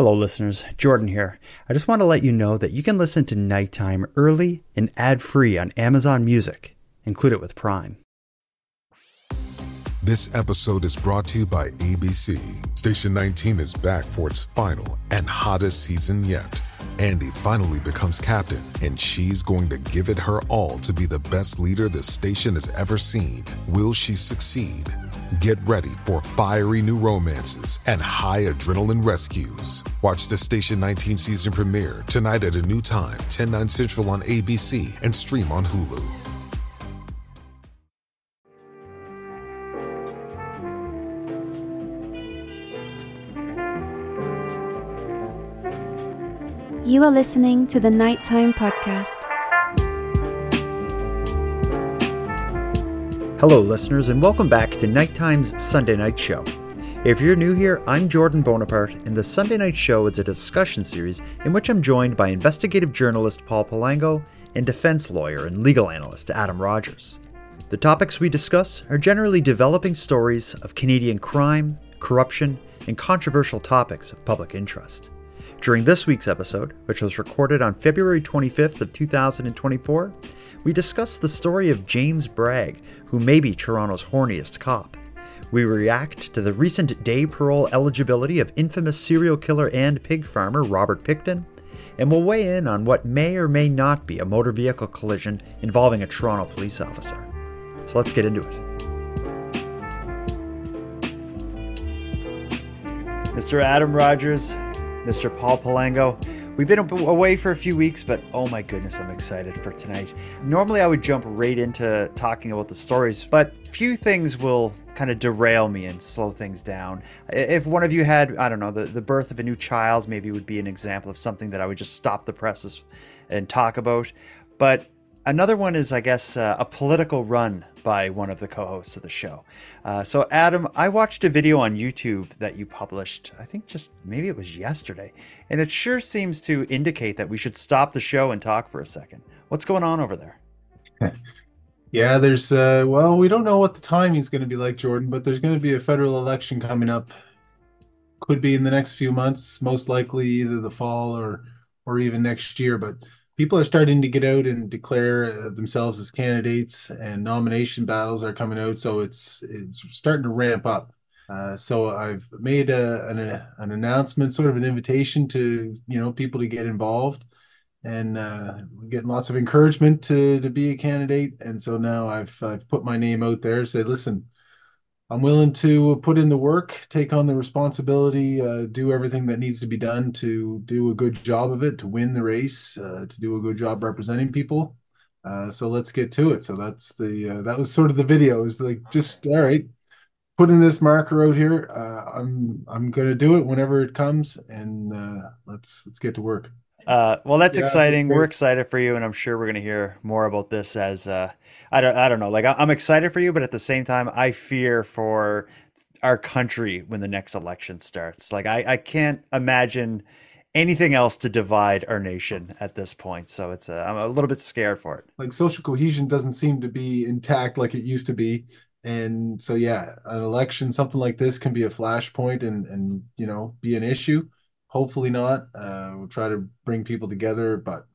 Hello, listeners. Jordan here. I just want to let you know that you can listen to Nighttime early and ad free on Amazon Music. Include it with Prime. This episode is brought to you by ABC. Station 19 is back for its final and hottest season yet. Andy finally becomes captain, and she's going to give it her all to be the best leader the station has ever seen. Will she succeed? Get ready for fiery new romances and high adrenaline rescues. Watch the Station 19 season premiere tonight at a new time, 10, 9 central on ABC and stream on Hulu. You are listening to the Nighttime Podcast. Hello, listeners, and welcome back to Nighttime's Sunday Night Show. If you're new here, I'm Jordan Bonaparte, and the Sunday Night Show is a discussion series in which I'm joined by investigative journalist Paul Palango and defense lawyer and legal analyst Adam Rodgers. The topics we discuss are generally developing stories of Canadian crime, corruption, and controversial topics of public interest. During this week's episode, which was recorded on February 25th of 2024, we discuss the story of James Bragg, who may be Toronto's horniest cop. We react to the recent day parole eligibility of infamous serial killer and pig farmer Robert Pickton, and we'll weigh in on what may or may not be a motor vehicle collision involving a Toronto police officer. So let's get into it. Mr. Adam Rodgers, Mr. Paul Palango. We've been away for a few weeks, but oh my goodness, I'm excited for tonight. Normally, I would jump right into talking about the stories, but few things will kind of derail me and slow things down. If one of you had, I don't know, the, the birth of a new child, maybe would be an example of something that I would just stop the presses and talk about. But another one is, I guess, uh, a political run by one of the co-hosts of the show. Uh, so, Adam, I watched a video on YouTube that you published. I think just maybe it was yesterday, and it sure seems to indicate that we should stop the show and talk for a second. What's going on over there? Yeah, there's uh well, we don't know what the timing's going to be like, Jordan, but there's going to be a federal election coming up. Could be in the next few months, most likely either the fall or or even next year, but people are starting to get out and declare uh, themselves as candidates and nomination battles are coming out, so it's it's starting to ramp up. Uh, so I've made a, an, a, an announcement, sort of an invitation to you know people to get involved and uh, getting lots of encouragement to to be a candidate. And so now I've I've put my name out there. Said, listen, I'm willing to put in the work, take on the responsibility, uh, do everything that needs to be done to do a good job of it, to win the race, uh, to do a good job representing people. Uh, so let's get to it. So that's the uh, that was sort of the video. Is like just all right, putting this marker out here. Uh, I'm I'm gonna do it whenever it comes, and uh, let's let's get to work. Uh, well, that's yeah, exciting. We're excited for you, and I'm sure we're going to hear more about this as uh, I don't I don't know. Like I'm excited for you, but at the same time, I fear for our country when the next election starts. Like I, I can't imagine anything else to divide our nation at this point. So it's a, I'm a little bit scared for it. Like social cohesion doesn't seem to be intact like it used to be. And so yeah, an election, something like this can be a flashpoint and and you know be an issue hopefully not uh, we'll try to bring people together but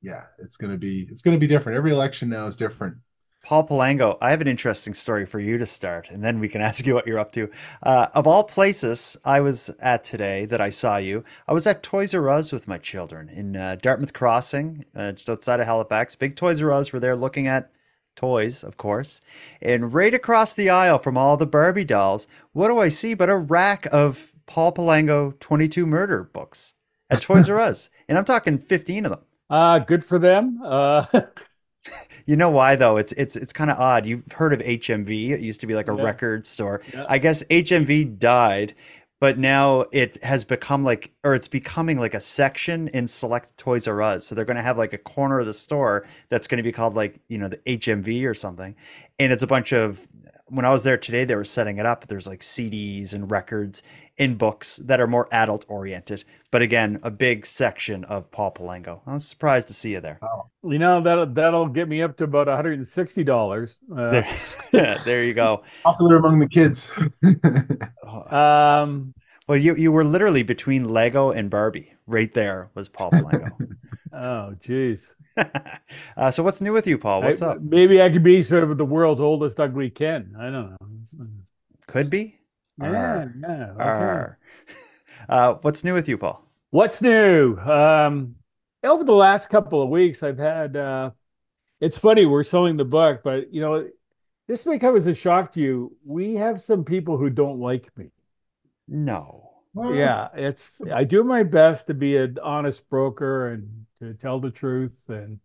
yeah it's going to be it's to be different. Every election now is different. Paul palango i have an interesting story for you to start and then we can ask you what you're up to. Uh, of all places i was at today that i saw you i was at toys r us with my children in uh, dartmouth crossing uh, just outside of halifax. Big toys r us were there looking at toys, of course. And right across the aisle from all the Barbie dolls, what do I see but a rack of Paul Palango 22 murder books at Toys R Us. And I'm talking 15 of them. Uh, good for them. Uh, you know why though? It's it's it's kind of odd. You've heard of HMV? It used to be like a yeah. record store. Yeah. I guess HMV died, but now it has become like or it's becoming like a section in select Toys R Us. So they're going to have like a corner of the store that's going to be called like, you know, the HMV or something. And it's a bunch of when I was there today, they were setting it up. There's like CDs and records in books that are more adult oriented. But again, a big section of Paul Palango. I was surprised to see you there. You know that that'll get me up to about 160 dollars. Uh, there, there you go. Popular among the kids. um, Well, you you were literally between Lego and Barbie. Right there was Paul Palango. Oh, jeez. uh, so what's new with you, Paul? What's I- up? Maybe I could be sort of the world's oldest ugly Ken. I don't know. Could be. Yeah, yeah. okay. Arr. Uh, what's new with you, Paul? What's new? Um, over the last couple of weeks, I've had. Uh, it's funny we're selling the book, but you know, this may come as a shock to you. We have some people who don't like me. No. Yeah, it's. I do my best to be an honest broker and to tell the truth and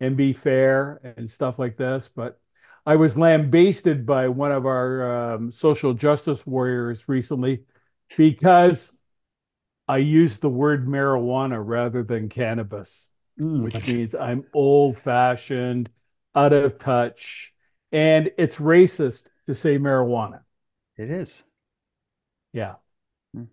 and be fair and stuff like this. But I was lambasted by one of our um, social justice warriors recently because I used the word marijuana rather than cannabis, Mm, which but- means I'm old fashioned, out of touch, and it's racist to say marijuana. it is. Yeah. Hmm.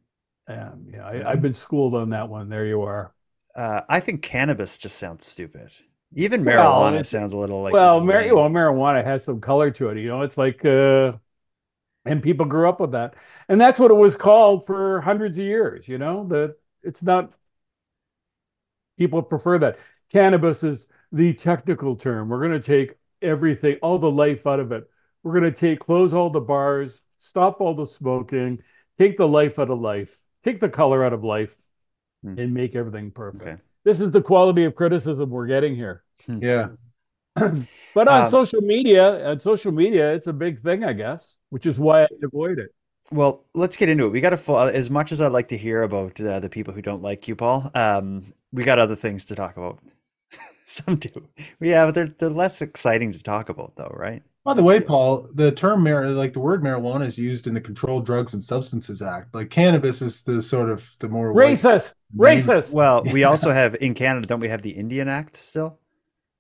Um, yeah, I, I've been schooled on that one. There you are. Uh, I think cannabis just sounds stupid. Even Well, marijuana it's- sounds a little like well, mar- well, marijuana has some color to it. You know, it's like, uh, and people grew up with that, and that's what it was called for hundreds of years. You know, that it's not. People prefer that. Cannabis is the technical term. We're going to take everything, all the life out of it. We're going to take, close all the bars, stop all the smoking, take the life out of life, take the color out of life, Hmm. and make everything perfect. Okay. This is the quality of criticism we're getting here. Yeah. But on Um, social media, on social media, it's a big thing, I guess, which is why I avoid it. Well, let's get into it. We got to as much as I'd like to hear about uh, the people who don't like you, Paul. Um, we got other things to talk about. Some do. Yeah, but they're they're less exciting to talk about, though, right? By the way, Paul, the term mar like the word marijuana is used in the Controlled Drugs and Substances Act. Like cannabis is the sort of the more Racist, Main- racist. Well, we also have in Canada, don't we have the Indian Act still?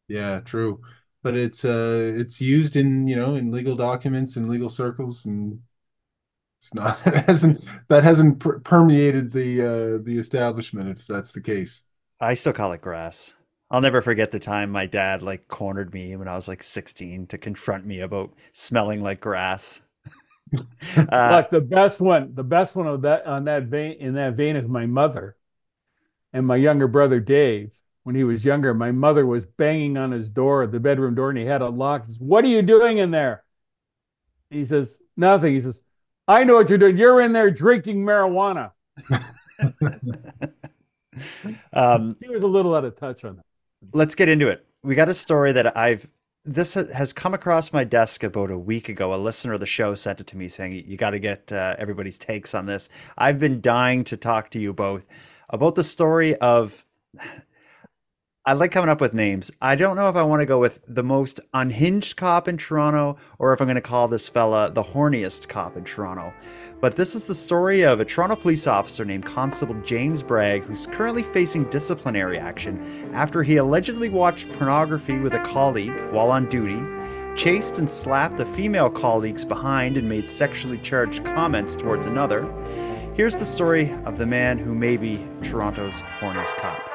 Yeah, true. But it's uh it's used in, you know, in legal documents and legal circles and it's not it hasn't that hasn't per permeated the uh the establishment if that's the case. I still call it grass. I'll never forget the time my dad like cornered me when I was like 16 to confront me about smelling like grass. uh, Look, the best one, the best one of that on that vein in that vein is my mother and my younger brother Dave. When he was younger, my mother was banging on his door, the bedroom door, and he had it locked. Says, What are you doing in there? He says, Nothing. He says, I know what you're doing. You're in there drinking marijuana. um, He was a little out of touch on that. Let's get into it. We got a story that I've this has come across my desk about a week ago. A listener of the show sent it to me saying you got to get uh, everybody's takes on this. I've been dying to talk to you both about the story of. I like coming up with names. I don't know if I want to go with the most unhinged cop in Toronto or if I'm going to call this fella the horniest cop in Toronto. But this is the story of a Toronto police officer named Constable James Bragg, who's currently facing disciplinary action after he allegedly watched pornography with a colleague while on duty, chased and slapped a female colleague's behind, and made sexually charged comments towards another. Here's the story of the man who may be Toronto's horniest cop.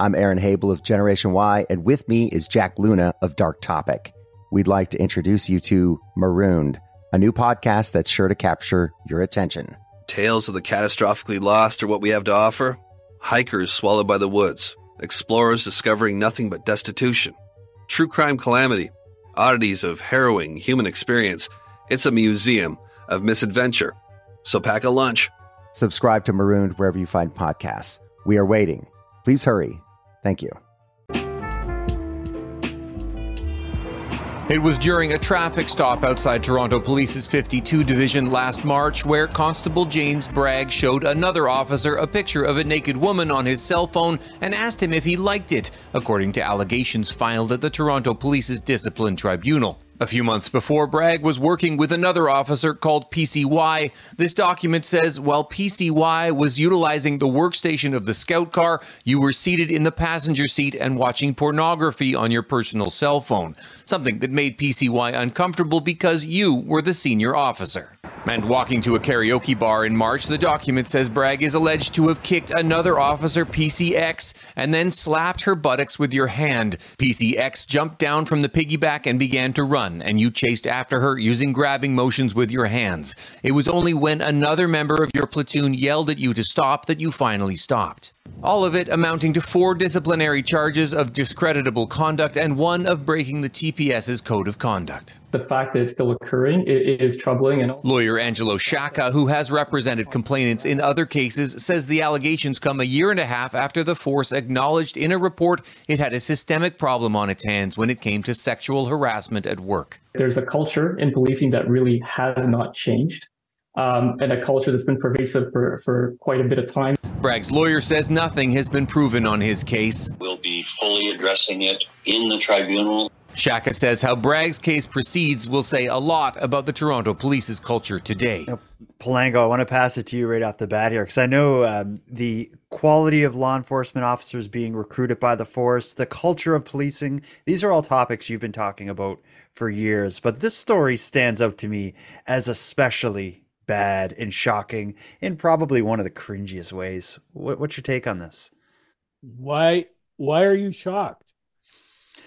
I'm Aaron Habel of Generation Why, and with me is Jack Luna of Dark Topic. We'd like to introduce you to Marooned, a new podcast that's sure to capture your attention. Tales of the catastrophically lost are what we have to offer. Hikers swallowed by the woods, explorers discovering nothing but destitution, true crime calamity, oddities of harrowing human experience. It's a museum of misadventure. So pack a lunch. Subscribe to Marooned wherever you find podcasts. We are waiting. Please hurry. Thank you. It was during a traffic stop outside Toronto Police's 52 Division last March where Constable James Bragg showed another officer a picture of a naked woman on his cell phone and asked him if he liked it, according to allegations filed at the Toronto Police's Discipline Tribunal. A few months before, Bragg was working with another officer called PCY. This document says while PCY was utilizing the workstation of the scout car, you were seated in the passenger seat and watching pornography on your personal cell phone, something that made PCY uncomfortable because you were the senior officer. And walking to a karaoke bar in March, the document says Bragg is alleged to have kicked another officer, PCX, and then slapped her buttocks with your hand. PCX jumped down from the piggyback and began to run, and you chased after her using grabbing motions with your hands. It was only when another member of your platoon yelled at you to stop that you finally stopped. All of it amounting to four disciplinary charges of discreditable conduct and one of breaking the TPS's code of conduct. The fact that it's still occurring is troubling. And lawyer Angelo Shaka, who has represented complainants in other cases, says the allegations come a year and a half after the force acknowledged in a report it had a systemic problem on its hands when it came to sexual harassment at work. There's a culture in policing that really has not changed um, and a culture that's been pervasive for, for quite a bit of time. Bragg's lawyer says nothing has been proven on his case. We'll be fully addressing it in the tribunal. Shaka says how Bragg's case proceeds will say a lot about the Toronto police's culture today. Palango, I want to pass it to you right off the bat here because I know um, the quality of law enforcement officers being recruited by the force, the culture of policing, these are all topics you've been talking about for years. But this story stands out to me as especially bad and shocking in probably one of the cringiest ways. What, what's your take on this? Why why are you shocked?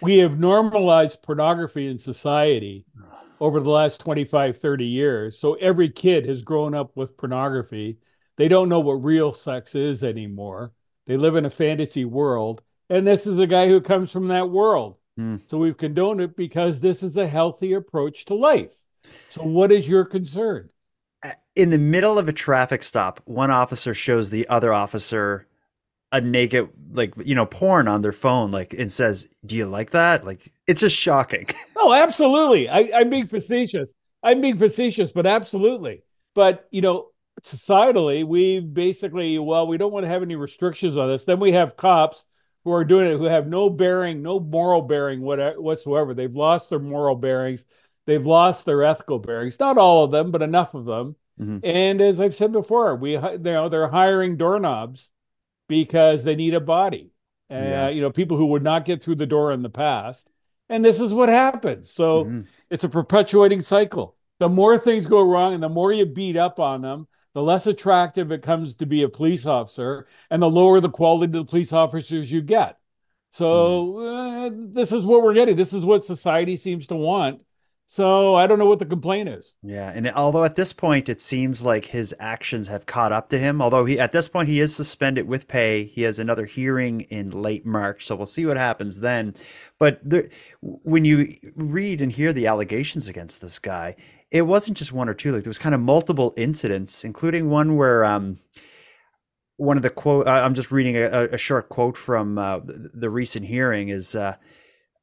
We have normalized pornography in society over the last 25 30 years. So every kid has grown up with pornography. They don't know what real sex is anymore. They live in a fantasy world. And this is a guy who comes from that world. Mm. So we've condoned it because this is a healthy approach to life. So, what is your concern? In the middle of a traffic stop, one officer shows the other officer a naked like you know porn on their phone like and says do you like that? Like it's just shocking. Oh absolutely. I, i'm being facetious. I'm being facetious but absolutely. But you know societally we basically well we don't want to have any restrictions on this. Then we have cops who are doing it who have no bearing no moral bearing whatsoever. They've lost their moral bearings. They've lost their ethical bearings. Not all of them but enough of them Mm-hmm. And as I've said before, we you know they're hiring doorknobs because they need a body. Uh, yeah. You know, people who would not get through the door in the past, and this is what happens. So mm-hmm. it's a perpetuating cycle. The more things go wrong, and the more you beat up on them, the less attractive it comes to be a police officer, and the lower the quality of the police officers you get. So mm. uh, this is what we're getting. This is what society seems to want so I don't know what the complaint is. Yeah, and although at this point it seems like his actions have caught up to him, although he at this point he is suspended with pay. He has another hearing in late March, so we'll see what happens then. But there, when you read and hear the allegations against this guy, it wasn't just one or two. Like there was kind of multiple incidents, including one where um, one of the quote. I'm just reading a, a short quote from uh, the recent hearing is. Uh,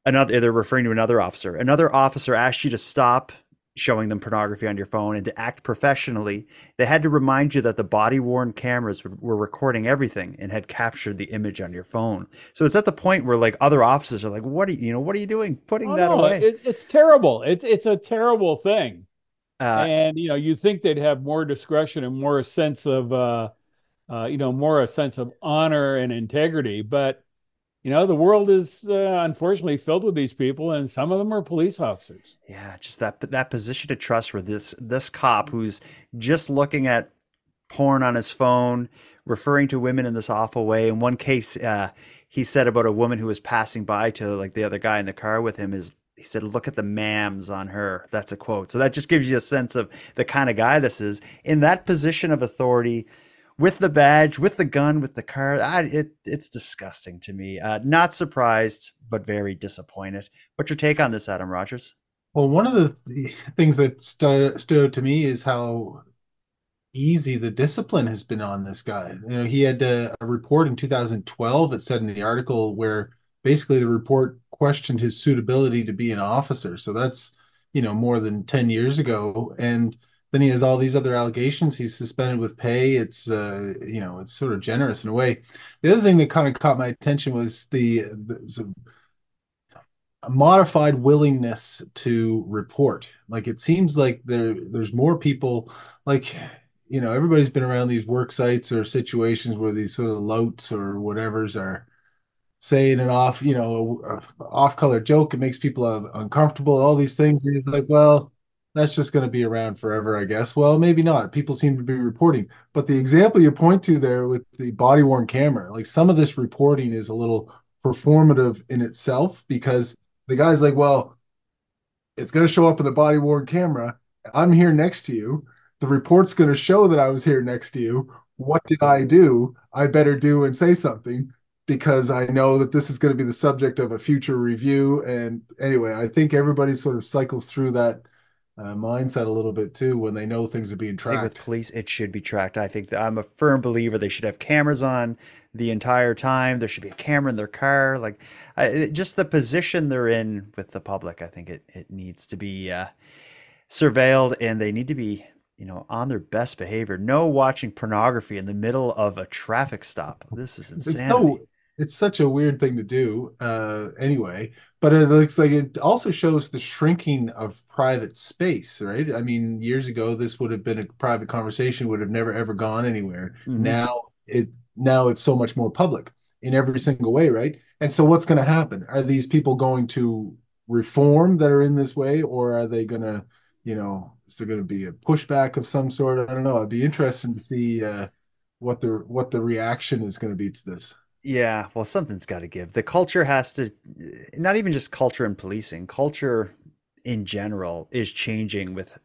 another they're referring to another officer. Another officer asked you to stop showing them pornography on your phone and to act professionally. They had to remind you that the body worn cameras were recording everything and had captured the image on your phone. So it's at the point where like other officers are like what are you you know what are you doing? Putting oh, that no, away. it, it's terrible. It's it's a terrible thing. Uh, and you know you think they'd have more discretion and more a sense of uh, uh, you know more a sense of honor and integrity but you know the world is uh, unfortunately filled with these people and some of them are police officers. Yeah just that that position of trust where this this cop who's just looking at porn on his phone referring to women in this awful way. In one case uh, he said about a woman who was passing by to like the other guy in the car with him is he said look at the mams on her. That's a quote. So that just gives you a sense of the kind of guy this is. In that position of authority with the badge, with the gun, with the car. I, it it's disgusting to me. Uh, not surprised, but very disappointed. What's your take on this, Adam Rodgers? Well, one of the things that stood, stood out to me is how easy the discipline has been on this guy. You know, he had a, a report in 2012 that said in the article where basically the report questioned his suitability to be an officer. So that's you know more than 10 years ago, and then he has all these other allegations. He's suspended with pay. It's uh, you know, it's sort of generous in a way. The other thing that kind of caught my attention was the, the modified willingness to report. Like it seems like there there's more people like you know everybody's been around these work sites or situations where these sort of louts or whatever's are saying an off you know off color joke it makes people uncomfortable all these things it's like well that's just going to be around forever i guess well maybe not people seem to be reporting but the example you point to there with the body worn camera like some of this reporting is a little performative in itself because the guy's like, well, it's going to show up in the body worn camera. I'm here next to you. The report's going to show that I was here next to you. What did I do? I better do and say something because I know that this is going to be the subject of a future review. And anyway, I think everybody sort of cycles through that uh, mindset a little bit too when they know things are being tracked. with police, it should be tracked. I think I'm a firm believer they should have cameras on the entire time. There should be a camera in their car. Like uh, just the position they're in with the public, I think it it needs to be uh, surveilled, and they need to be you know on their best behavior. No watching pornography in the middle of a traffic stop. This is insanity. It's, so, it's such a weird thing to do. Uh, anyway, but it looks like it also shows the shrinking of private space, right? I mean, years ago, this would have been a private conversation, would have never ever gone anywhere. Mm-hmm. Now it now it's so much more public in every single way, right? And so what's going to happen? Are these people going to reform that are in this way, or are they going to, you know, is there going to be a pushback of some sort? I don't know. I'd be interested to see uh, what the what the reaction is going to be to this. Yeah, well, something's got to give. The culture has to, not even just culture and policing, culture in general is changing with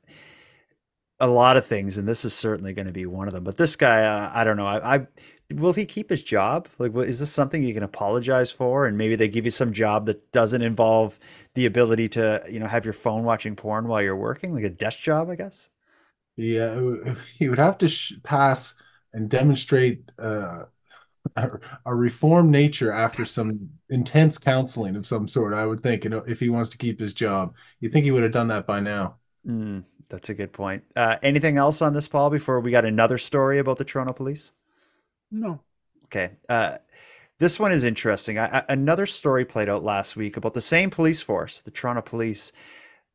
a lot of things, and this is certainly going to be one of them. But this guy, uh, I don't know. I, I will he keep his job? Like, is this something you can apologize for? And maybe they give you some job that doesn't involve the ability to, you know, have your phone watching porn while you're working, like a desk job, I guess. Yeah, he would have to pass and demonstrate uh, a, a reformed nature after some intense counseling of some sort. I would think, you know, if he wants to keep his job, you think he would have done that by now. Mm, that's a good point. Uh, anything else on this, Paul? Before we got another story about the Toronto Police. No. Okay. Uh, this one is interesting. I, I, another story played out last week about the same police force, the Toronto Police,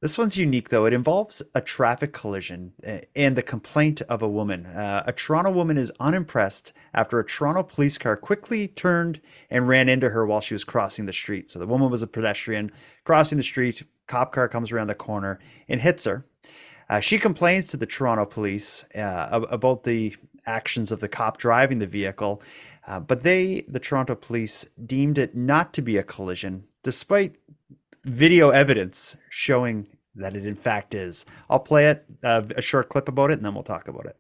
this one's unique, though. It involves a traffic collision eh, and the complaint of a woman. Uh, a Toronto woman is unimpressed after a Toronto police car quickly turned and ran into her while she was crossing the street. So the woman was a pedestrian crossing the street. Cop car comes around the corner and hits her. Uh, she complains to the Toronto police uh, about the actions of the cop driving the vehicle, uh, but they, the Toronto police, deemed it not to be a collision, despite video evidence showing that it in fact is. I'll play it, uh, a short clip about it, and then we'll talk about it.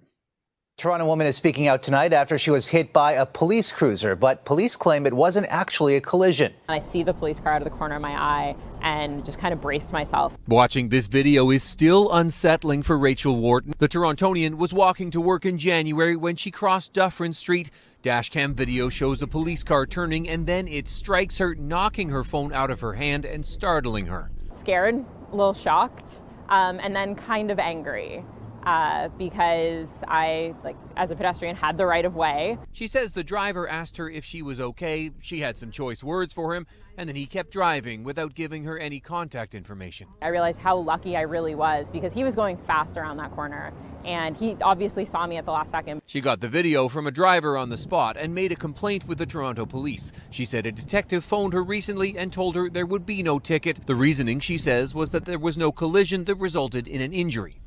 Toronto woman is speaking out tonight after she was hit by a police cruiser, but police claim it wasn't actually a collision. I see the police car out of the corner of my eye and just kind of braced myself. Watching this video is still unsettling for Rachel Wharton. The Torontonian was walking to work in January when she crossed Dufferin Street. Dashcam video shows a police car turning and then it strikes her, knocking her phone out of her hand and startling her. Scared, a little shocked, um, and then kind of angry uh, because I, like, as a pedestrian, had the right of way. She says the driver asked her if she was okay. She had some choice words for him, and then he kept driving without giving her any contact information. I realized how lucky I really was because he was going fast around that corner, and he obviously saw me at the last second. She got the video from a driver on the spot and made a complaint with the Toronto police. She said a detective phoned her recently and told her there would be no ticket. The reasoning, she says, was that there was no collision that resulted in an injury.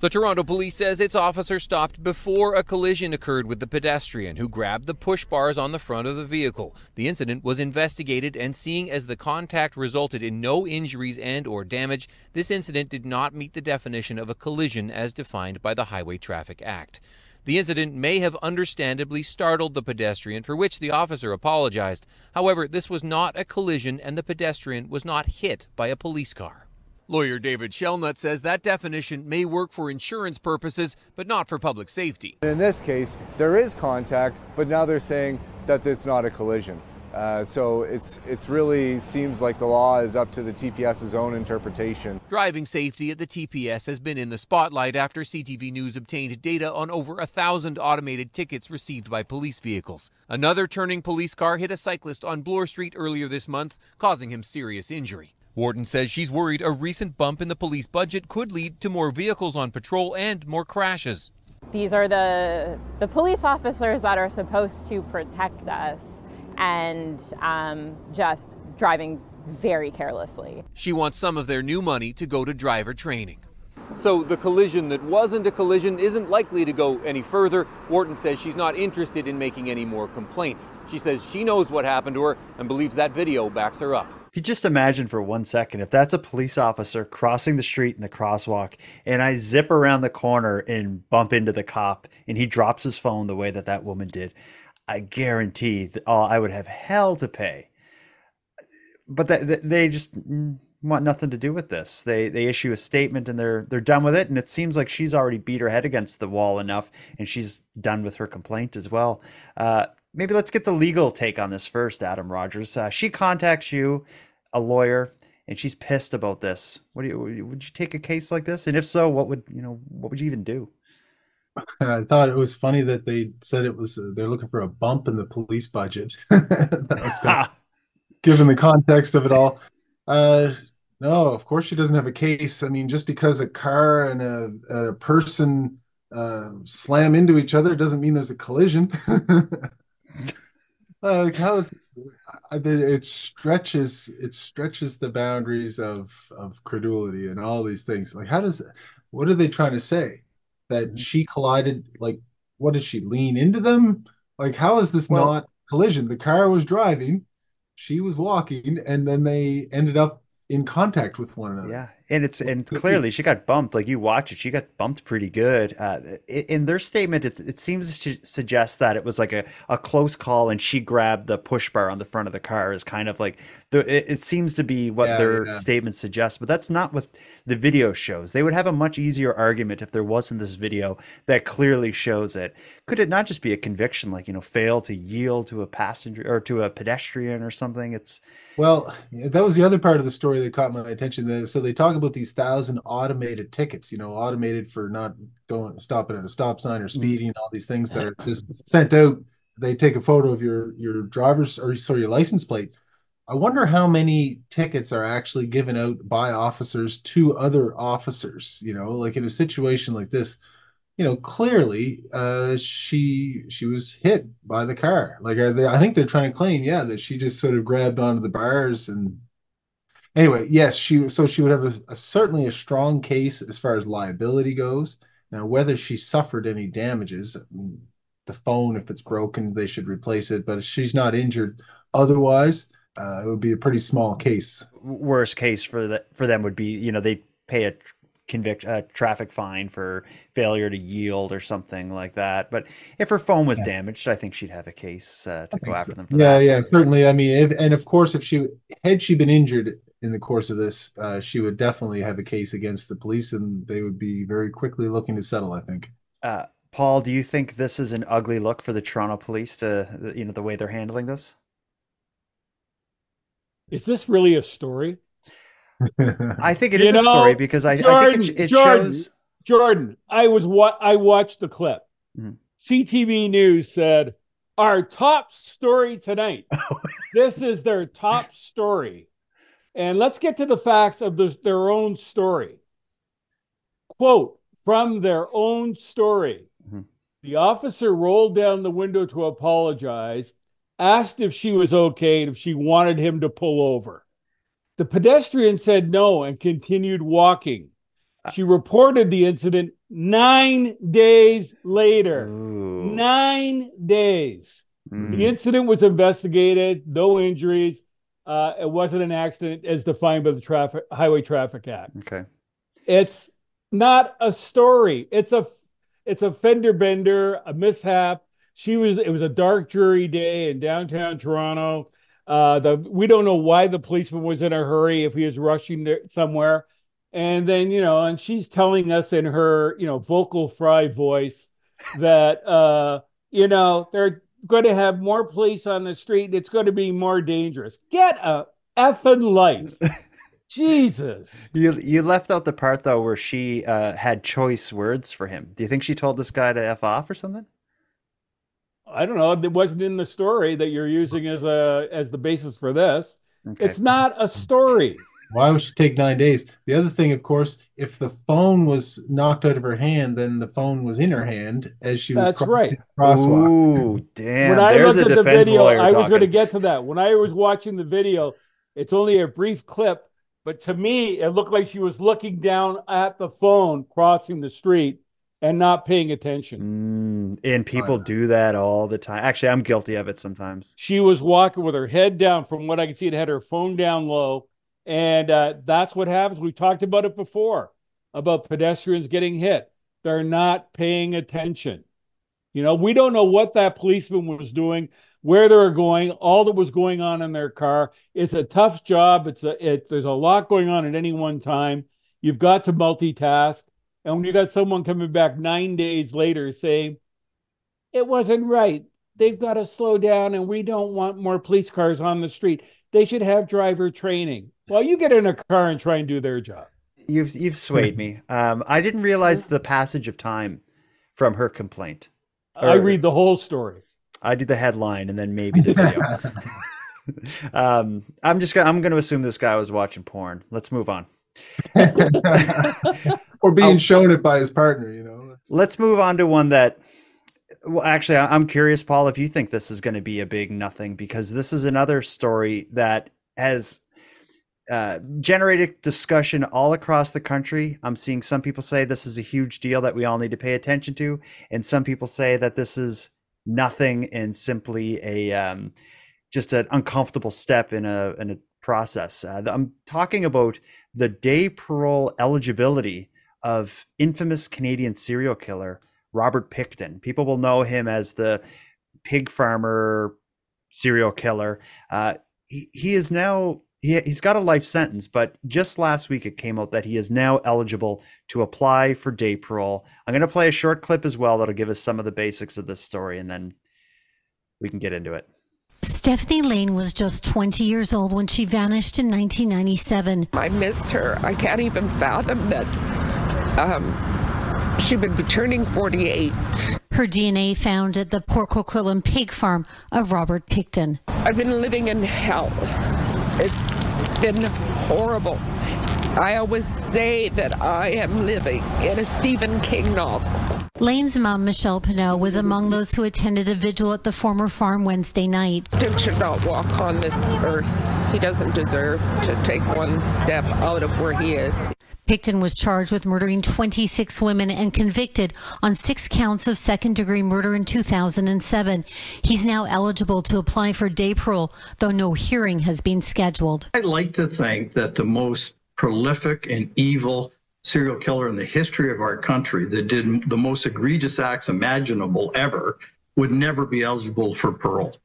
The Toronto police says its officer stopped before a collision occurred with the pedestrian who grabbed the push bars on the front of the vehicle. The incident was investigated and seeing as the contact resulted in no injuries and or damage, this incident did not meet the definition of a collision as defined by the Highway Traffic Act. The incident may have understandably startled the pedestrian, for which the officer apologized. However, this was not a collision and the pedestrian was not hit by a police car. Lawyer David Shellnutt says that definition may work for insurance purposes, but not for public safety. In this case, there is contact, but now they're saying that it's not a collision. Uh, so it's it's really seems like the law is up to the TPS's own interpretation. Driving safety at the TPS has been in the spotlight after CTV News obtained data on over a thousand automated tickets received by police vehicles. Another turning police car hit a cyclist on Bloor Street earlier this month, causing him serious injury. Wharton says she's worried a recent bump in the police budget could lead to more vehicles on patrol and more crashes. These are the the police officers that are supposed to protect us, and um, just driving very carelessly. She wants some of their new money to go to driver training. So the collision that wasn't a collision isn't likely to go any further. Wharton says she's not interested in making any more complaints. She says she knows what happened to her and believes that video backs her up. You just imagine for one second if that's a police officer crossing the street in the crosswalk and I zip around the corner and bump into the cop and he drops his phone the way that that woman did. I guarantee that oh, I would have hell to pay. But that they just want nothing to do with this. They they issue a statement and they're they're done with it. And it seems like she's already beat her head against the wall enough, and she's done with her complaint as well. Uh, maybe let's get the legal take on this first, Adam Rodgers. Uh, she contacts you, a lawyer, and she's pissed about this. What do you would you take a case like this? And if so, what would you know? What would you even do? I thought it was funny that they said it was uh, they're looking for a bump in the police budget. given the context of it all. Uh, no, of course she doesn't have a case. I mean, just because a car and a, and a person uh, slam into each other doesn't mean there's a collision. Like how is it stretches it stretches the boundaries of of credulity and all these things. Like how does what are they trying to say? That mm-hmm. she collided like what did she lean into them? Like how is this well, not collision? The car was driving, she was walking, and then they ended up in contact with one another. Yeah, and it's and clearly she got bumped. Like you watch it, she got bumped pretty good. Uh, in their statement, it, it, seems to suggest that it was like a, a close call, and she grabbed the push bar on the front of the car. Is kind of like the. It, it seems to be what yeah, their yeah. statement suggests, but that's not what the video shows. They would have a much easier argument if there wasn't this video that clearly shows it. Could it not just be a conviction, like you know, fail to yield to a passenger or to a pedestrian or something? It's well, that was the other part of the story that caught my attention. So they talk about these thousand automated tickets, you know, automated for not going stopping at a stop sign or mm-hmm. speeding, all these things that are just sent out. They take a photo of your your driver's or sorry your license plate. I wonder how many tickets are actually given out by officers to other officers. You know, like in a situation like this you know, clearly uh, she she was hit by the car. Like I, they, I think they're trying to claim, yeah, that she just sort of grabbed onto the bars and anyway, yes, she so she would have a, a, certainly a strong case as far as liability goes. Now, whether she suffered any damages, the phone, if it's broken, they should replace it. But if she's not injured otherwise, uh, it would be a pretty small case. Worst case for the for them would be, you know, they pay a convict a traffic fine for failure to yield or something like that. But if her phone was yeah. damaged, I think she'd have a case uh, to go after them for yeah, that. Yeah, yeah, certainly. I mean, if, and of course, if she had she been injured in the course of this, uh, she would definitely have a case against the police, and they would be very quickly looking to settle. I think. Uh, Paul, do you think this is an ugly look for the Toronto police to, you know, the way they're handling this? Is this really a story? I think it is you know, a story because I, Jordan, I think it, it Jordan, shows. Jordan, I was what I watched the clip. Mm-hmm. CTV News said our top story tonight. this is their top story, and let's get to the facts of this, their own story. Quote from their own story. Mm-hmm. The officer rolled down the window to apologize, asked if she was okay and if she wanted him to pull over. The pedestrian said no and continued walking. Uh, she reported the incident nine days later. Ooh. Nine days. Mm. The incident was investigated, no injuries. Uh, it wasn't an accident as defined by the traffic Highway Traffic Act. Okay. It's not a story. It's a it's a fender bender, a mishap. She was it was a dark jury day in downtown Toronto. Uh, the we don't know why the policeman was in a hurry if he was rushing there somewhere. And then you know, and she's telling us in her you know vocal fry voice that uh, you know they're going to have more police on the street. It's going to be more dangerous. Get a effing life. Jesus. You you left out the part though where she uh, had choice words for him. Do you think she told this guy to f off or something? I don't know. It wasn't in the story that you're using as a as the basis for this. Okay. It's not a story. Why would she take nine days? The other thing, of course, if the phone was knocked out of her hand, then the phone was in her hand as she was That's crossing right. the crosswalk. Ooh, damn. when I There's looked a at the video, lawyer I was going to get to that. When I was watching the video, it's only a brief clip, but to me, it looked like she was looking down at the phone crossing the street and not paying attention. Mm, and people do that all the time. Actually, I'm guilty of it sometimes. She was walking with her head down. From what I can see, it had her phone down low. And uh, that's what happens. We talked about it before about pedestrians getting hit. They're not paying attention. You know, we don't know what that policeman was doing, where they were going, all that was going on in their car. It's a tough job. It's a it, there's a lot going on at any one time. You've got to multitask. And when you got someone coming back nine days later saying, it wasn't right. They've got to slow down and we don't want more police cars on the street. They should have driver training. Well, you get in a car and try and do their job. You've you've swayed me. Um, I didn't realize the passage of time from her complaint. I read the whole story. I do the headline and then maybe the video. um, I'm just gonna I'm gonna assume this guy was watching porn. Let's move on. or being Oh. shown it by his partner, you know. Let's move on to one that. Well, actually, I'm curious, Paul, if you think this is going to be a big nothing, because this is another story that has uh, generated discussion all across the country. I'm seeing some people say this is a huge deal that we all need to pay attention to, and some people say that this is nothing and simply a um, just an uncomfortable step in a in a process. Uh, I'm talking about the day parole eligibility of infamous Canadian serial killer Robert Pickton. People will know him as the pig farmer serial killer. Uh, he, he is now he, he's got a life sentence, but just last week it came out that he is now eligible to apply for day parole. I'm going to play a short clip as well that'll give us some of the basics of this story, and then we can get into it. Stephanie Lane was just 20 years old when she vanished in 1997. I miss her. I can't even fathom that um, she would be turning 48. Her DNA found at the Port Coquitlam pig farm of Robert Pickton. I've been living in hell. It's been horrible. I always say that I am living in a Stephen King novel. Lane's mom, Michelle Pineault, was among those who attended a vigil at the former farm Wednesday night. Tim should not walk on this earth. He doesn't deserve to take one step out of where he is. Pickton was charged with murdering 26 women and convicted on six counts of second degree murder in 2007. He's now eligible to apply for day parole, though no hearing has been scheduled. I'd like to think that the most prolific and evil serial killer in the history of our country that did the most egregious acts imaginable ever would never be eligible for parole.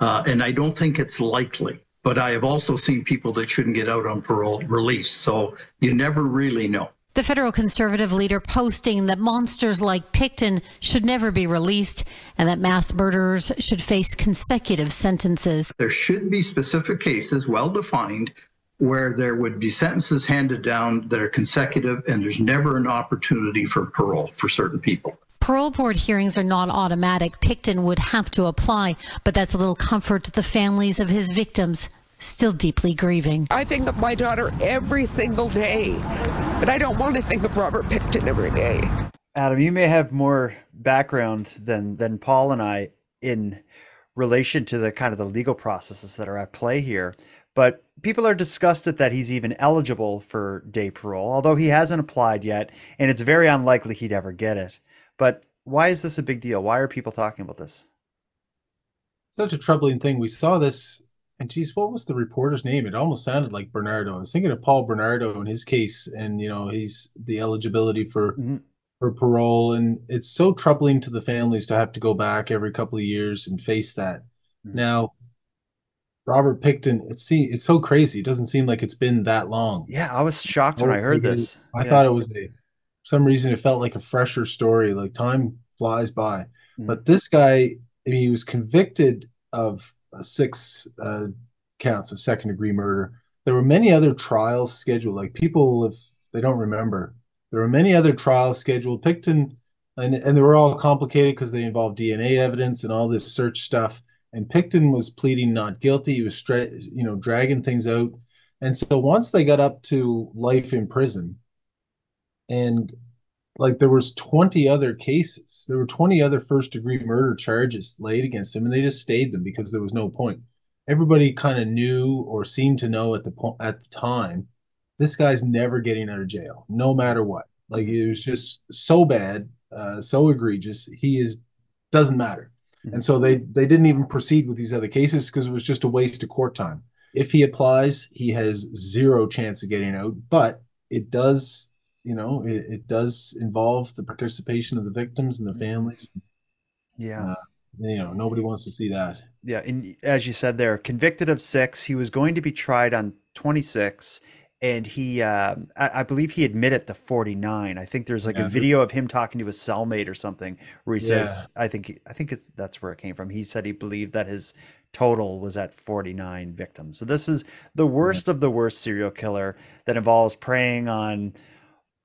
Uh, and I don't think it's likely. But I have also seen people that shouldn't get out on parole released. So you never really know. The federal conservative leader posting that monsters like Pickton should never be released and that mass murderers should face consecutive sentences. There should be specific cases, well defined, where there would be sentences handed down that are consecutive and there's never an opportunity for parole for certain people. Parole board hearings are not automatic. Pickton would have to apply, but that's a little comfort to the families of his victims, still deeply grieving. I think of my daughter every single day, but I don't want to think of Robert Pickton every day. Adam, you may have more background than than Paul and I in relation to the kind of the legal processes that are at play here. But people are disgusted that he's even eligible for day parole, although he hasn't applied yet, and it's very unlikely he'd ever get it. But why is this a big deal? Why are people talking about this? Such a troubling thing. We saw this, and geez, what was the reporter's name? It almost sounded like Bernardo. I was thinking of Paul Bernardo in his case, and you know, he's the eligibility for mm-hmm. for parole, and it's so troubling to the families to have to go back every couple of years and face that. Mm-hmm. Now, Robert Pickton, it's see, it's so crazy. It doesn't seem like it's been that long. Yeah, I was shocked when I heard this. I Yeah. thought it was a, some reason it felt like a fresher story. Like time flies by. But this guy, I mean, he was convicted of six uh, counts of second degree murder. There were many other trials scheduled. Like people, if they don't remember, there were many other trials scheduled. Pickton, and and they were all complicated because they involved DNA evidence and all this search stuff. And Pickton was pleading not guilty. He was, stra- you know, dragging things out. And so once they got up to life in prison, and like there was 20 other cases, there were 20 other first degree murder charges laid against him, and they just stayed them because there was no point. Everybody kind of knew or seemed to know at the point at the time, this guy's never getting out of jail, no matter what. Like it was just so bad, uh, so egregious. He is doesn't matter. And so they they didn't even proceed with these other cases because it was just a waste of court time. If he applies, he has zero chance of getting out. But it does, you know, it, it does involve the participation of the victims and the families. Yeah. Uh, you know, nobody wants to see that. Yeah, and as you said there, convicted of six, he was going to be tried on 26, and he, uh, I, I believe he admitted to 49. I think there's like Yeah. a video of him talking to his cellmate or something, where he Yeah. says, I think, I think it's that's where it came from. He said he believed that his total was at 49 victims. So this is the worst of the worst serial killer that involves preying on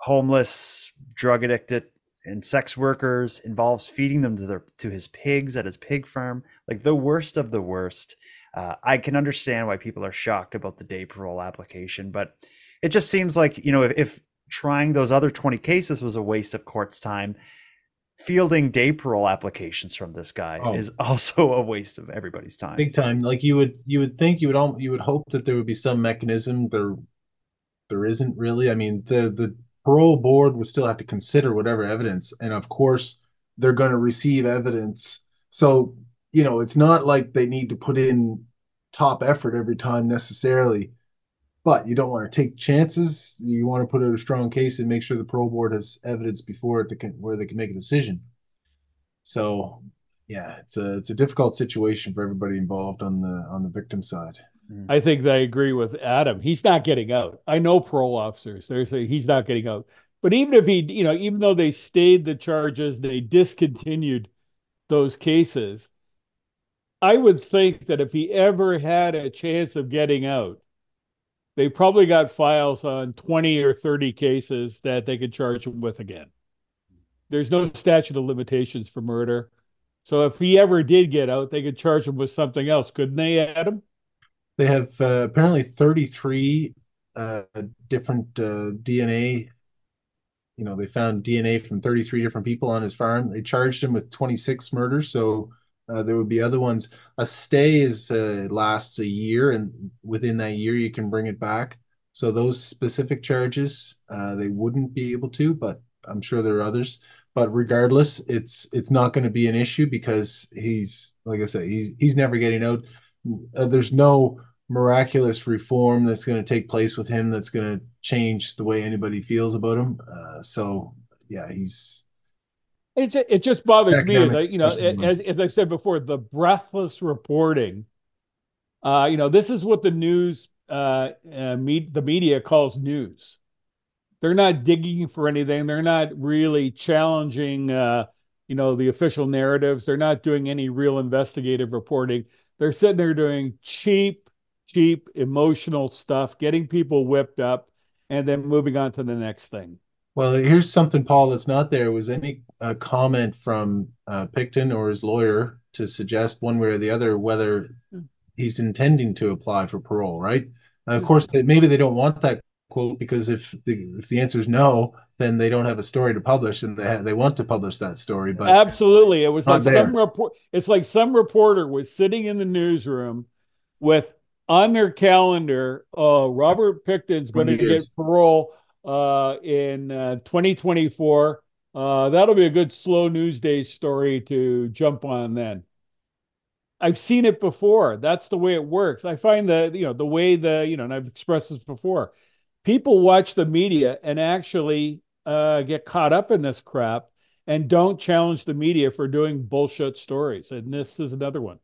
homeless, drug addicted, and sex workers. Involves feeding them to their to his pigs at his pig farm. Like the worst of the worst. Uh, I can understand why people are shocked about the day parole application, but it just seems like you know if, if trying those other 20 cases was a waste of court's time fielding day parole applications from this guy Oh. is also a waste of everybody's time Big time. Like you would you would think you would all you would hope that there would be some mechanism. There there isn't really. I mean, the the parole board would still have to consider whatever evidence, and of course they're going to receive evidence. So you know, it's not like they need to put in top effort every time necessarily. But you don't want to take chances. You want to put out a strong case and make sure the parole board has evidence before it to where they can make a decision. So, yeah, it's a it's a difficult situation for everybody involved on the on the victim side. I think that I agree with Adam. He's not getting out. I know parole officers. They're saying he's not getting out. But even if he, you know, even though they stayed the charges, they discontinued those cases. I would think that if he ever had a chance of getting out, they probably got files on 20 or 30 cases that they could charge him with again. There's no statute of limitations for murder. So if he ever did get out, they could charge him with something else, couldn't they, Adam? They have uh, apparently 33 uh, different uh, DNA. You know, they found DNA from 33 different people on his farm. They charged him with 26 murders, so uh, there would be other ones. A stay is uh, lasts a year, and within that year, you can bring it back. So those specific charges, uh, they wouldn't be able to, but I'm sure there are others. But regardless, it's it's not going to be an issue because he's like I said, he's he's never getting out. Uh, there's no miraculous reform that's going to take place with him that's going to change the way anybody feels about him. Uh, so yeah, he's It it just bothers me as I, you know, as, as I've said before, the breathless reporting. Uh, you know, this is what the news, uh, uh, me, the media calls news. They're not digging for anything. They're not really challenging, uh, you know, the official narratives. They're not doing any real investigative reporting. They're sitting there doing cheap, cheap emotional stuff, getting people whipped up, and then moving on to the next thing. Well, here's something, Paul, that's not there. Was any uh, comment from uh, Pickton or his lawyer to suggest one way or the other whether he's intending to apply for parole? Right. Uh, of course, they, maybe they don't want that quote because if the if the answer is no, then they don't have a story to publish, and they ha- they want to publish that story. But Absolutely. It was like some there. report it's like some reporter was sitting in the newsroom with on their calendar, uh Robert Pickton's going to get parole uh in uh 2024. Uh that'll be a good slow news day story to jump on then. I've seen it before. That's the way it works. I find that, you know, the way the, you know, and I've expressed this before. People watch the media and actually uh, get caught up in this crap and don't challenge the media for doing bullshit stories. And this is another one.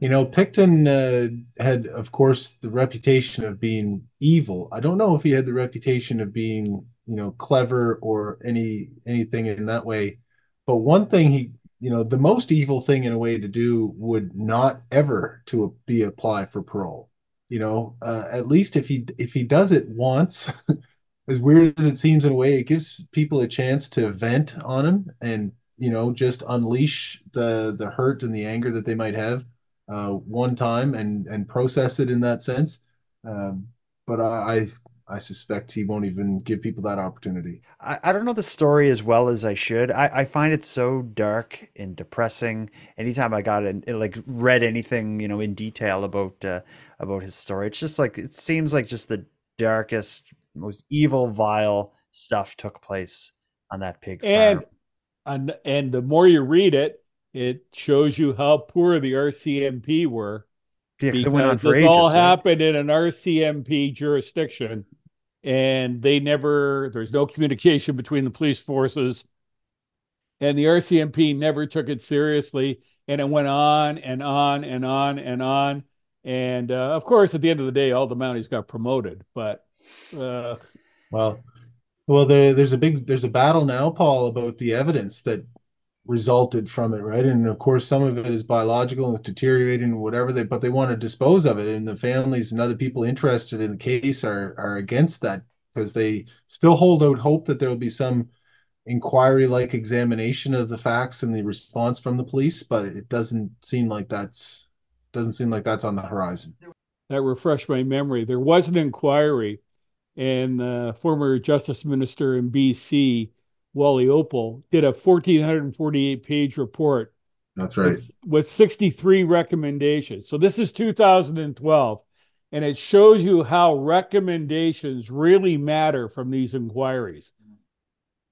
You know, Pickton uh, had, of course, the reputation of being evil. I don't know if he had the reputation of being, you know, clever or any anything in that way. But one thing he, you know, the most evil thing in a way to do would not ever to be apply for parole. You know, uh, at least if he if he does it once, as weird as it seems in a way, it gives people a chance to vent on him and you know just unleash the the hurt and the anger that they might have uh, one time and and process it in that sense. Um, but I I suspect he won't even give people that opportunity. I, I don't know the story as well as I should. I, I find it so dark and depressing. Anytime I got it, like read anything, you know, in detail about uh, about his story, it's just like it seems like just the darkest, most evil, vile stuff took place on that pig farm. And and and the more you read it, it shows you how poor the RCMP were. Yeah, because it went on for this ages, all right? happened in an RCMP jurisdiction, and they never. There's no communication between the police forces, and the RCMP never took it seriously, and it went on and on and on and on. And uh, of course, at the end of the day, all the Mounties got promoted, but uh, Well, well, there, there's a big there's a battle now, Paul, about the evidence that resulted from it, right? And of course, some of it is biological and it's deteriorating, whatever they, but they want to dispose of it, and the families and other people interested in the case are are against that because they still hold out hope that there will be some inquiry-like examination of the facts and the response from the police, but it doesn't seem like that's doesn't seem like that's on the horizon. that refreshed my memory. There was an inquiry, and the uh, former Justice Minister in BC, Wally Oppal, did a 1,448 page report That's right. with, with 63 recommendations. So this is 2012, and it shows you how recommendations really matter from these inquiries.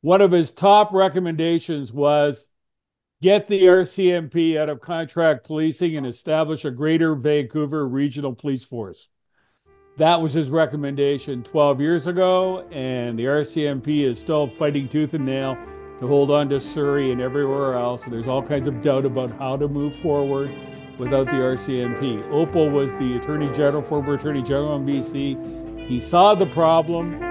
One of his top recommendations was get the RCMP out of contract policing and establish a greater Vancouver regional police force. That was his recommendation 12 years ago, and the RCMP is still fighting tooth and nail to hold on to Surrey and everywhere else. And there's all kinds of doubt about how to move forward without the RCMP. Oppal was the Attorney General, former Attorney General in BC. He saw the problem,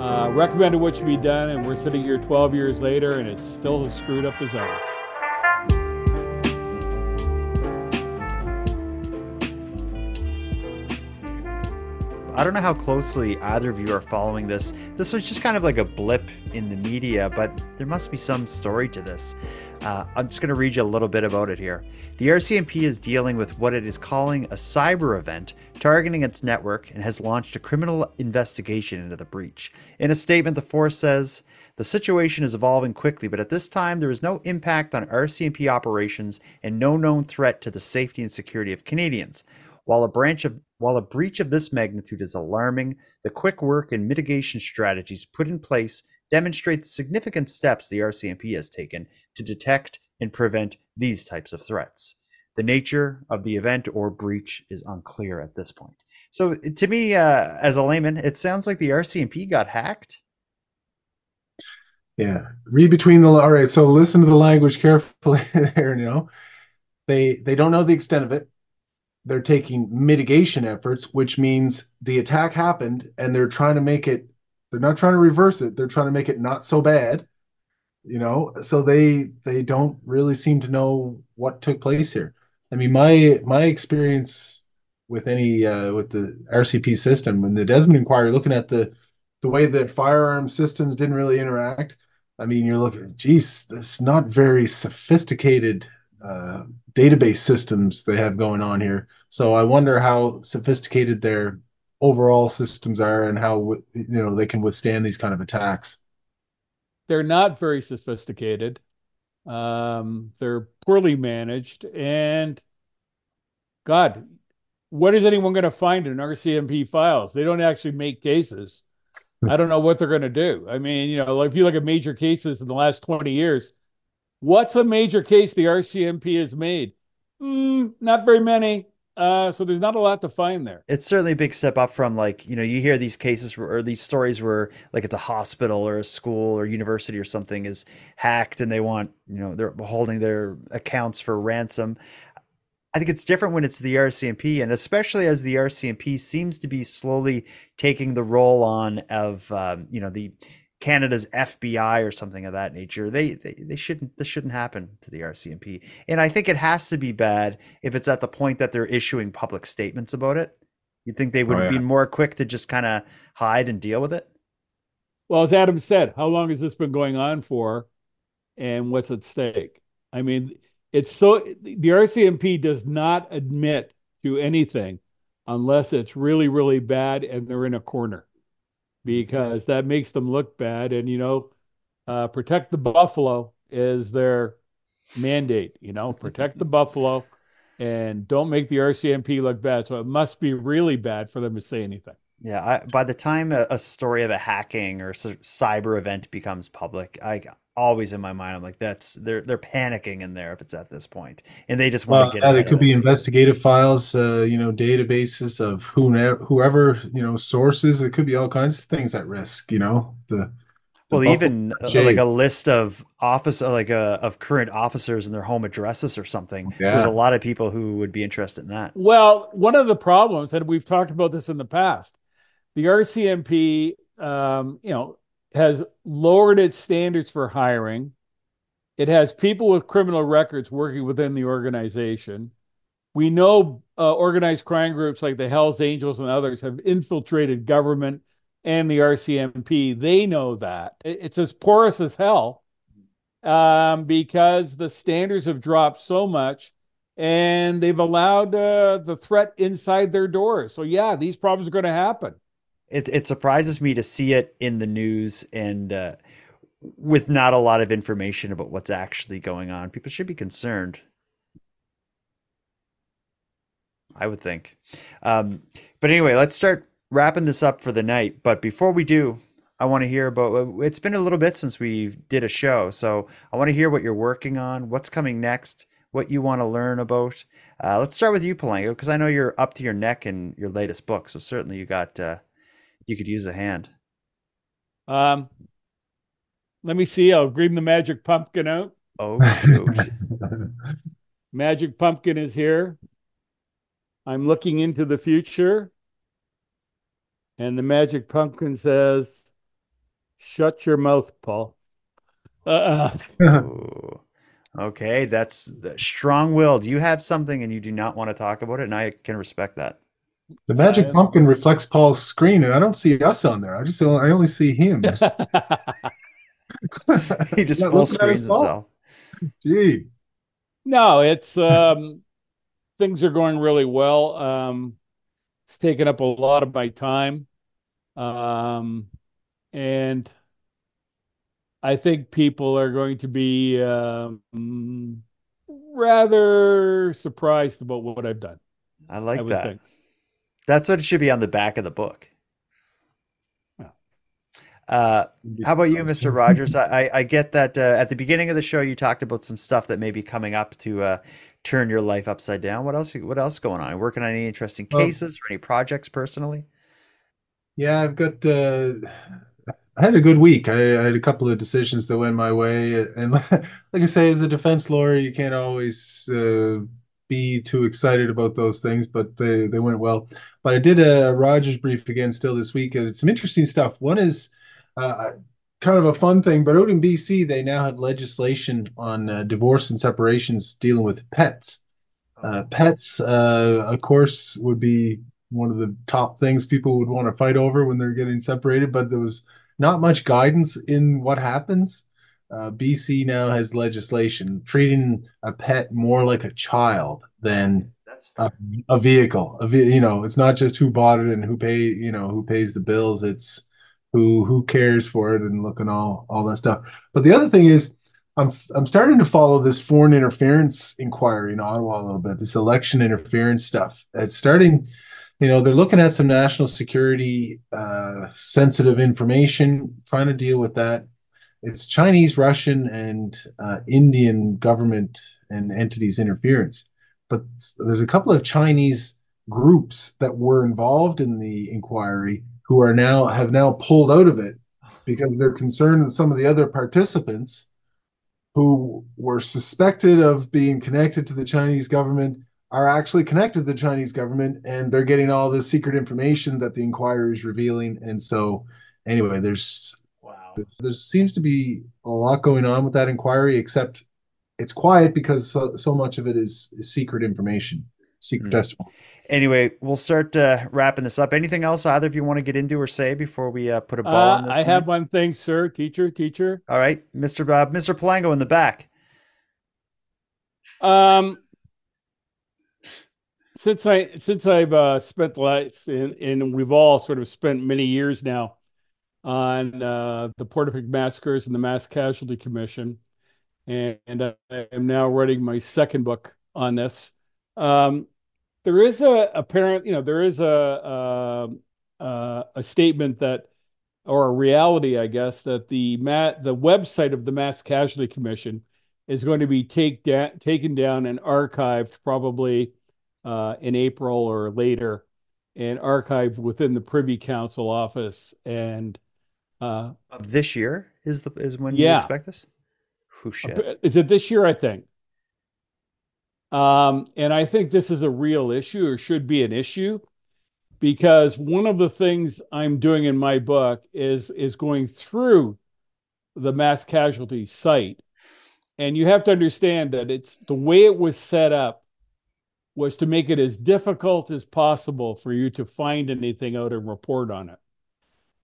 uh, recommended what should be done, and we're sitting here 12 years later, and it's still as screwed up as ever. I don't know how closely either of you are following this. This was just kind of like a blip in the media, but there must be some story to this. Uh, I'm just going to read you a little bit about it here. The RCMP is dealing with what it is calling a cyber event targeting its network and has launched a criminal investigation into the breach. In a statement, the force says the situation is evolving quickly, but at this time, there is no impact on RCMP operations and no known threat to the safety and security of Canadians. While a branch of while a breach of this magnitude is alarming, the quick work and mitigation strategies put in place demonstrate the significant steps the RCMP has taken to detect and prevent these types of threats. The nature of the event or breach is unclear at this point. So, to me, uh, as a layman, it sounds like the RCMP got hacked. Yeah, read between the all right. So listen to the language carefully there. You know, they they don't know the extent of it. They're taking mitigation efforts, which means the attack happened, and they're trying to make it. They're not trying to reverse it. They're trying to make it not so bad. You know, so they they don't really seem to know what took place here. I mean, my my experience with any uh, with the RCP system when the Desmond inquiry, looking at the the way that firearm systems didn't really interact. I mean, you're looking, geez, this not very sophisticated uh, database systems they have going on here. So I wonder how sophisticated their overall systems are and how you know they can withstand these kind of attacks. They're not very sophisticated. Um, they're poorly managed, and God, what is anyone going to find in RCMP files? They don't actually make cases. I don't know what they're going to do. I mean, you know, like if you look at major cases in the last 20 years, what's a major case the RCMP has made? Mm, not very many. Uh, so there's not a lot to find there. It's certainly a big step up from like, you know, you hear these cases or these stories where like it's a hospital or a school or university or something is hacked and they want, you know, they're holding their accounts for ransom. I think it's different when it's the RCMP, and especially as the RCMP seems to be slowly taking the role on of um, you know the Canada's FBI or something of that nature. They, they they shouldn't this shouldn't happen to the RCMP, and I think it has to be bad if it's at the point that they're issuing public statements about it. You'd think they would Oh, yeah. be more quick to just kind of hide and deal with it. Well, as Adam said, how long has this been going on for and what's at stake? I mean, it's so the RCMP does not admit to anything unless it's really, really bad and they're in a corner because that makes them look bad. And, you know, uh, protect the buffalo is their mandate, you know, protect the buffalo and don't make the RCMP look bad. So it must be really bad for them to say anything. Yeah, I, by the time a, a, story of a hacking or cyber event becomes public, I always in my mind I'm like, that's they're they're panicking in there if it's at this point, and they just want well, to get. Yeah, there could be investigative files, uh, you know, databases of whoever, whoever you know sources. It could be all kinds of things at risk. You know, the well, even uh, like a list of office, uh, like a, uh, of current officers and their home addresses or something. Yeah. There's a lot of people who would be interested in that. Well, one of the problems, and we've talked about this in the past, the RCMP, um, you know, has lowered its standards for hiring. It has people with criminal records working within the organization. We know uh, organized crime groups like the Hells Angels and others have infiltrated government and the RCMP. They know that. It's as porous as hell um, because the standards have dropped so much and they've allowed uh, the threat inside their doors. So, yeah, these problems are going to happen it it surprises me to see it in the news and uh, with not a lot of information about what's actually going on. People should be concerned. I would think. Um, but anyway, let's start wrapping this up for the night. But before we do, I want to hear about it's been a little bit since we did a show. So I want to hear what you're working on, what's coming next, what you want to learn about. Uh, let's start with you, Palango, because I know you're up to your neck in your latest book. So certainly you got uh, you could use a hand. Um, let me see. I'll bring the magic pumpkin out. Oh shoot! magic pumpkin is here. I'm looking into the future, and the magic pumpkin says, "Shut your mouth, Paul." Uh, okay, that's strong-willed. You have something, and you do not want to talk about it, and I can respect that. The magic pumpkin reflects Paul's screen, and I don't see us on there. I just I only see him. he just full screens himself. Gee. No, it's um things are going really well. Um it's taken up a lot of my time. Um and I think people are going to be um, rather surprised about what I've done. I like I that. Think. That's what it should be on the back of the book. Uh, how about you, Mr. Rodgers? I, I get that uh, at the beginning of the show you talked about some stuff that may be coming up to uh, turn your life upside down. What else? What else going on? Working on any interesting cases or any projects personally? Yeah, I've got. Uh, I had a good week. I, I, had a couple of decisions that went my way, and like I say, as a defense lawyer, you can't always uh, be too excited about those things, but they they went well. But I did a Rodgers brief again still this week, and it's some interesting stuff. One is uh, kind of a fun thing, but out in BC, they now have legislation on uh, divorce and separations dealing with pets. Uh, pets, uh, of course, would be one of the top things people would want to fight over when they're getting separated, but there was not much guidance in what happens. Uh, BC now has legislation treating a pet more like a child than a, a, vehicle. A ve- you know, it's not just who bought it and who pay. You know, who pays the bills. It's who who cares for it and looking all all that stuff. But the other thing is, I'm I'm starting to follow this foreign interference inquiry in Ottawa a little bit. This election interference stuff. It's starting. You know, they're looking at some national security uh, sensitive information, trying to deal with that. It's Chinese, Russian, and uh, Indian government and entities interference but there's a couple of Chinese groups that were involved in the inquiry who are now have now pulled out of it because they're concerned that some of the other participants who were suspected of being connected to the Chinese government are actually connected to the Chinese government and they're getting all this secret information that the inquiry is revealing. And so, anyway, there's there seems to be a lot going on with that inquiry, except it's quiet because so, so much of it is, is secret information, secret mm. testimony. Anyway, we'll start uh, wrapping this up. Anything else either of you want to get into or say before we uh, put a ball uh, in this? I have one thing, sir. Teacher, teacher. All right, Mr. Bob, Mr. Palango in the back. Um, since I since I've uh, spent the last and, and we've all sort of spent many years now on uh, the Portapique massacres and the Mass Casualty Commission, and, and I am now writing my second book on this. Um, there is a apparent, you know, there is a a, a, a statement that, or a reality, I guess, that the mat the website of the Mass Casualty Commission is going to be take da- taken down and archived probably uh, in April or later, and archived within the Privy Council office. And uh, of this year is the is when Yeah. you expect this. Who shit? is it this year? I think. Um, and I think this is a real issue or should be an issue because one of the things I'm doing in my book is is going through the mass casualty site. And you have to understand that it's the way it was set up was to make it as difficult as possible for you to find anything out and report on it.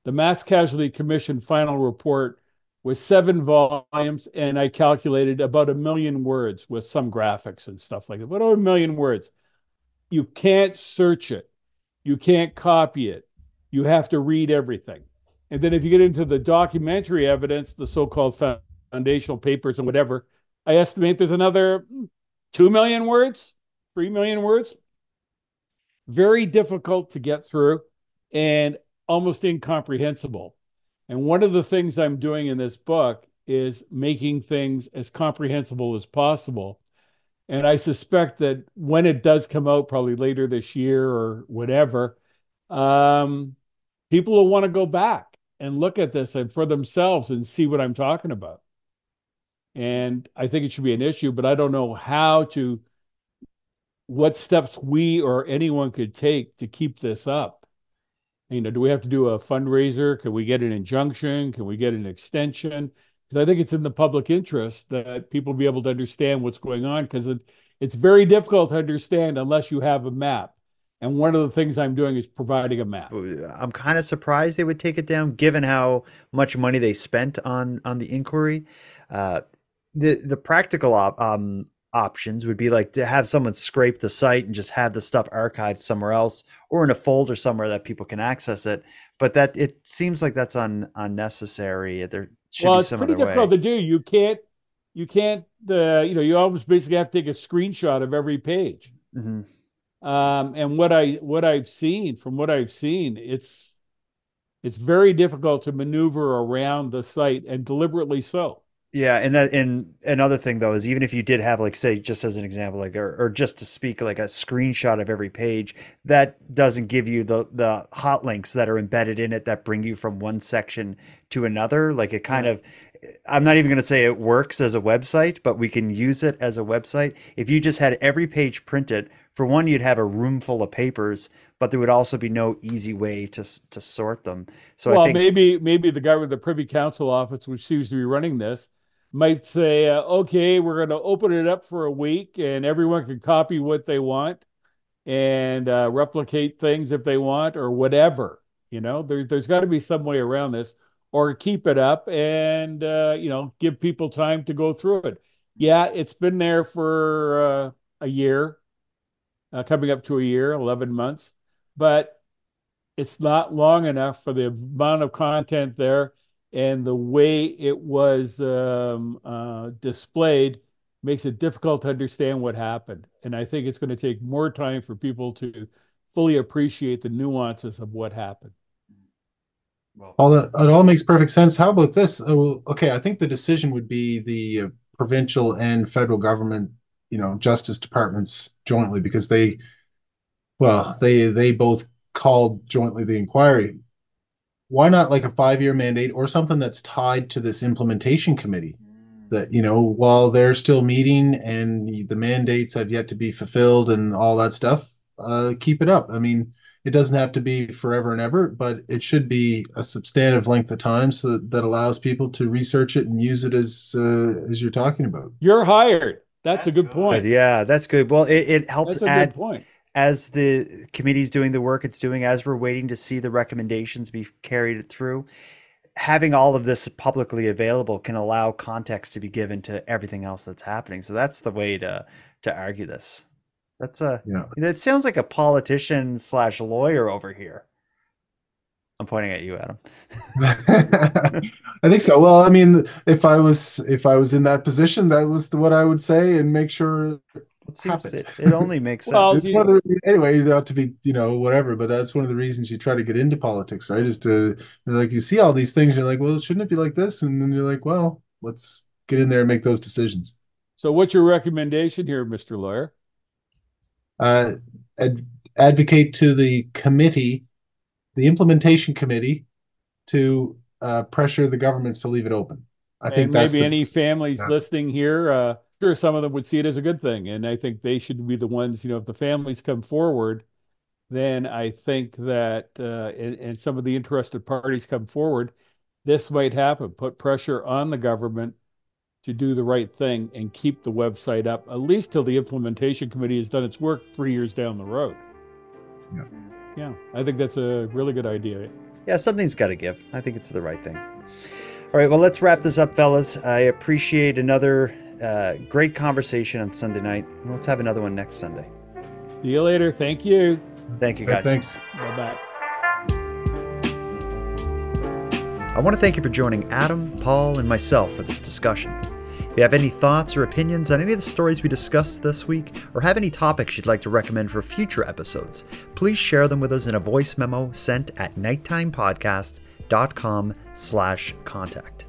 The Mass Casualty Commission final report was seven volumes, and I calculated about a million words with some graphics and stuff like that. About a million words. You can't search it, you can't copy it, you have to read everything. And then if you get into the documentary evidence, the so called foundational papers and whatever, I estimate there's another hmm, 2 million words, 3 million words. Very difficult to get through and almost incomprehensible. And one of the things I'm doing in this book is making things as comprehensible as possible. And I suspect that when it does come out, probably later this year or whatever, um, people will want to go back and look at this and for themselves and see what I'm talking about. And I think it should be an issue, but I don't know how to, what steps we or anyone could take to keep this up. You know, do we have to do a fundraiser? Can we get an injunction? Can we get an extension? Because I think it's in the public interest that people be able to understand what's going on because it, it's very difficult to understand unless you have a map. And one of the things I'm doing is providing a map. I'm kind of surprised they would take it down, given how much money they spent on on the inquiry. Uh, the the practical op, um, options would be like to have someone scrape the site and just have the stuff archived somewhere else or in a folder somewhere that people can access it. But that it seems like that's un, unnecessary. There should well, be it's some pretty other difficult way. to do. You can't, you can't, uh, you know, you almost basically have to take a screenshot of every page. Mhm. Um, and what I what I've seen from what I've seen, it's it's very difficult to maneuver around the site and deliberately so. Yeah, and that and another thing though is even if you did have like say just as an example like or, or just to speak like a screenshot of every page that doesn't give you the the hot links that are embedded in it that bring you from one section to another. Like it kind of I'm not even going to say it works as a website but we can use it as a website. If you just had every page printed for one you'd have a room full of papers but there would also be no easy way to to sort them. So well, I think maybe maybe the guy with the Privy Council office, which seems to be running this, might say, uh, "Okay, we're going to open it up for a week, and everyone can copy what they want and uh, replicate things if they want, or whatever." You know, there, there's got to be some way around this, or keep it up and uh, you know give people time to go through it. Yeah, it's been there for uh, a year, uh, coming up to a year, eleven months, but it's not long enough for the amount of content there and the way it was um, uh, displayed makes it difficult to understand what happened. And I think it's going to take more time for people to fully appreciate the nuances of what happened. All that it all makes perfect sense. How about this? Oh, okay, I think the decision would be the uh, provincial and federal government, you know, justice departments jointly because they, well, they they both called jointly the inquiry. Why not like a five-year mandate or something that's tied to this implementation committee? That you know, while they're still meeting and the mandates have yet to be fulfilled and all that stuff, uh, keep it up. I mean, it doesn't have to be forever and ever, but it should be a substantive length of time so that, that allows people to research it and use it as uh, as you're talking about. You're hired. That's, a good point. Yeah, that's good. Well, it, it helps That's a add good point. As the committee's doing the work it's doing, as we're waiting to see the recommendations be carried through. Having all of this publicly available can allow context to be given to everything else that's happening. So that's the way to to argue this. That's a. Yeah. It sounds like a politician slash lawyer over here. I'm pointing at you, Adam. I think so. Well, I mean, if I was if I was in that position, that was the, what I would say, and make sure it seems it, it only makes sense. Well, It's you- the- anyway, you ought to be, you know, whatever. But that's one of the reasons you try to get into politics, right? Is to you're like you see all these things, you're like, well, shouldn't it be like this? And then you're like, well, let's get in there and make those decisions. So, what's your recommendation here, Mr. Lawyer? Uh, ad- advocate to the committee, the implementation committee, to uh, pressure the governments to leave it open. I think and that's maybe the- any families yeah. listening here, uh, sure, some of them would see it as a good thing, and I think they should be the ones. You know, if the families come forward, then I think that, uh, and, and some of the interested parties come forward, this might happen. Put pressure on the government to do the right thing and keep the website up at least till the implementation committee has done its work three years down the road. Yeah. Yeah, I think that's a really good idea. Yeah, something's got to give. I think it's the right thing. All right, well, let's wrap this up, fellas. I appreciate another uh, great conversation on Sunday night. Let's have another one next Sunday. See you later. Thank you. Thank you, Yes, guys. thanks. Bye bye. I want to thank you for joining Adam, Paul, and myself for this discussion. If you have any thoughts or opinions on any of the stories we discussed this week, or have any topics you'd like to recommend for future episodes, please share them with us in a voice memo sent at nighttimepodcast.com slash contact.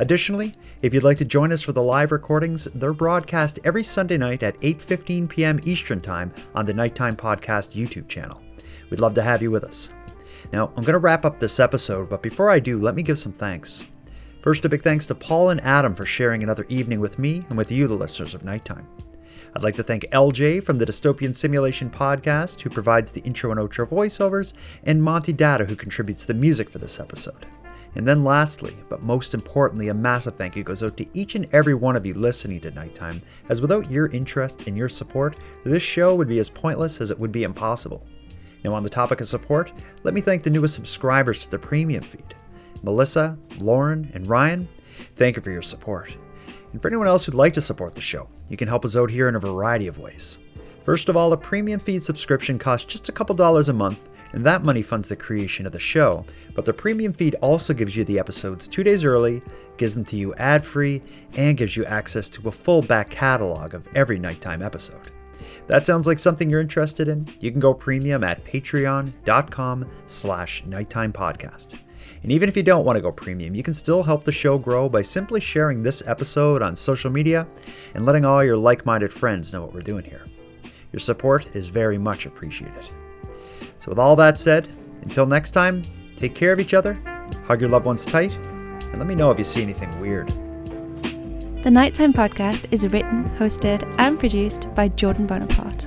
Additionally, if you'd like to join us for the live recordings, they're broadcast every Sunday night at 8:15 p.m. Eastern Time on the Nighttime Podcast YouTube channel. We'd love to have you with us. Now, I'm going to wrap up this episode, but before I do, let me give some thanks. First, a big thanks to Paul and Adam for sharing another evening with me and with you, the listeners of Nighttime. I'd like to thank LJ from the Dystopian Simulation podcast, who provides the intro and outro voiceovers, and Monty Datta, who contributes the music for this episode. And then, lastly, but most importantly, a massive thank you goes out to each and every one of you listening to Nighttime, as without your interest and your support, this show would be as pointless as it would be impossible. Now, on the topic of support, let me thank the newest subscribers to the premium feed Melissa, Lauren, and Ryan. Thank you for your support. And for anyone else who'd like to support the show, you can help us out here in a variety of ways. First of all, a premium feed subscription costs just a couple dollars a month, and that money funds the creation of the show. But the premium feed also gives you the episodes two days early, gives them to you ad free, and gives you access to a full back catalog of every nighttime episode. That sounds like something you're interested in? You can go premium at patreon.com slash nighttime podcast. And even if you don't want to go premium, you can still help the show grow by simply sharing this episode on social media and letting all your like minded friends know what we're doing here. Your support is very much appreciated. So, with all that said, until next time, take care of each other, hug your loved ones tight, and let me know if you see anything weird. The Nighttime Podcast is written, hosted, and produced by Jordan Bonaparte.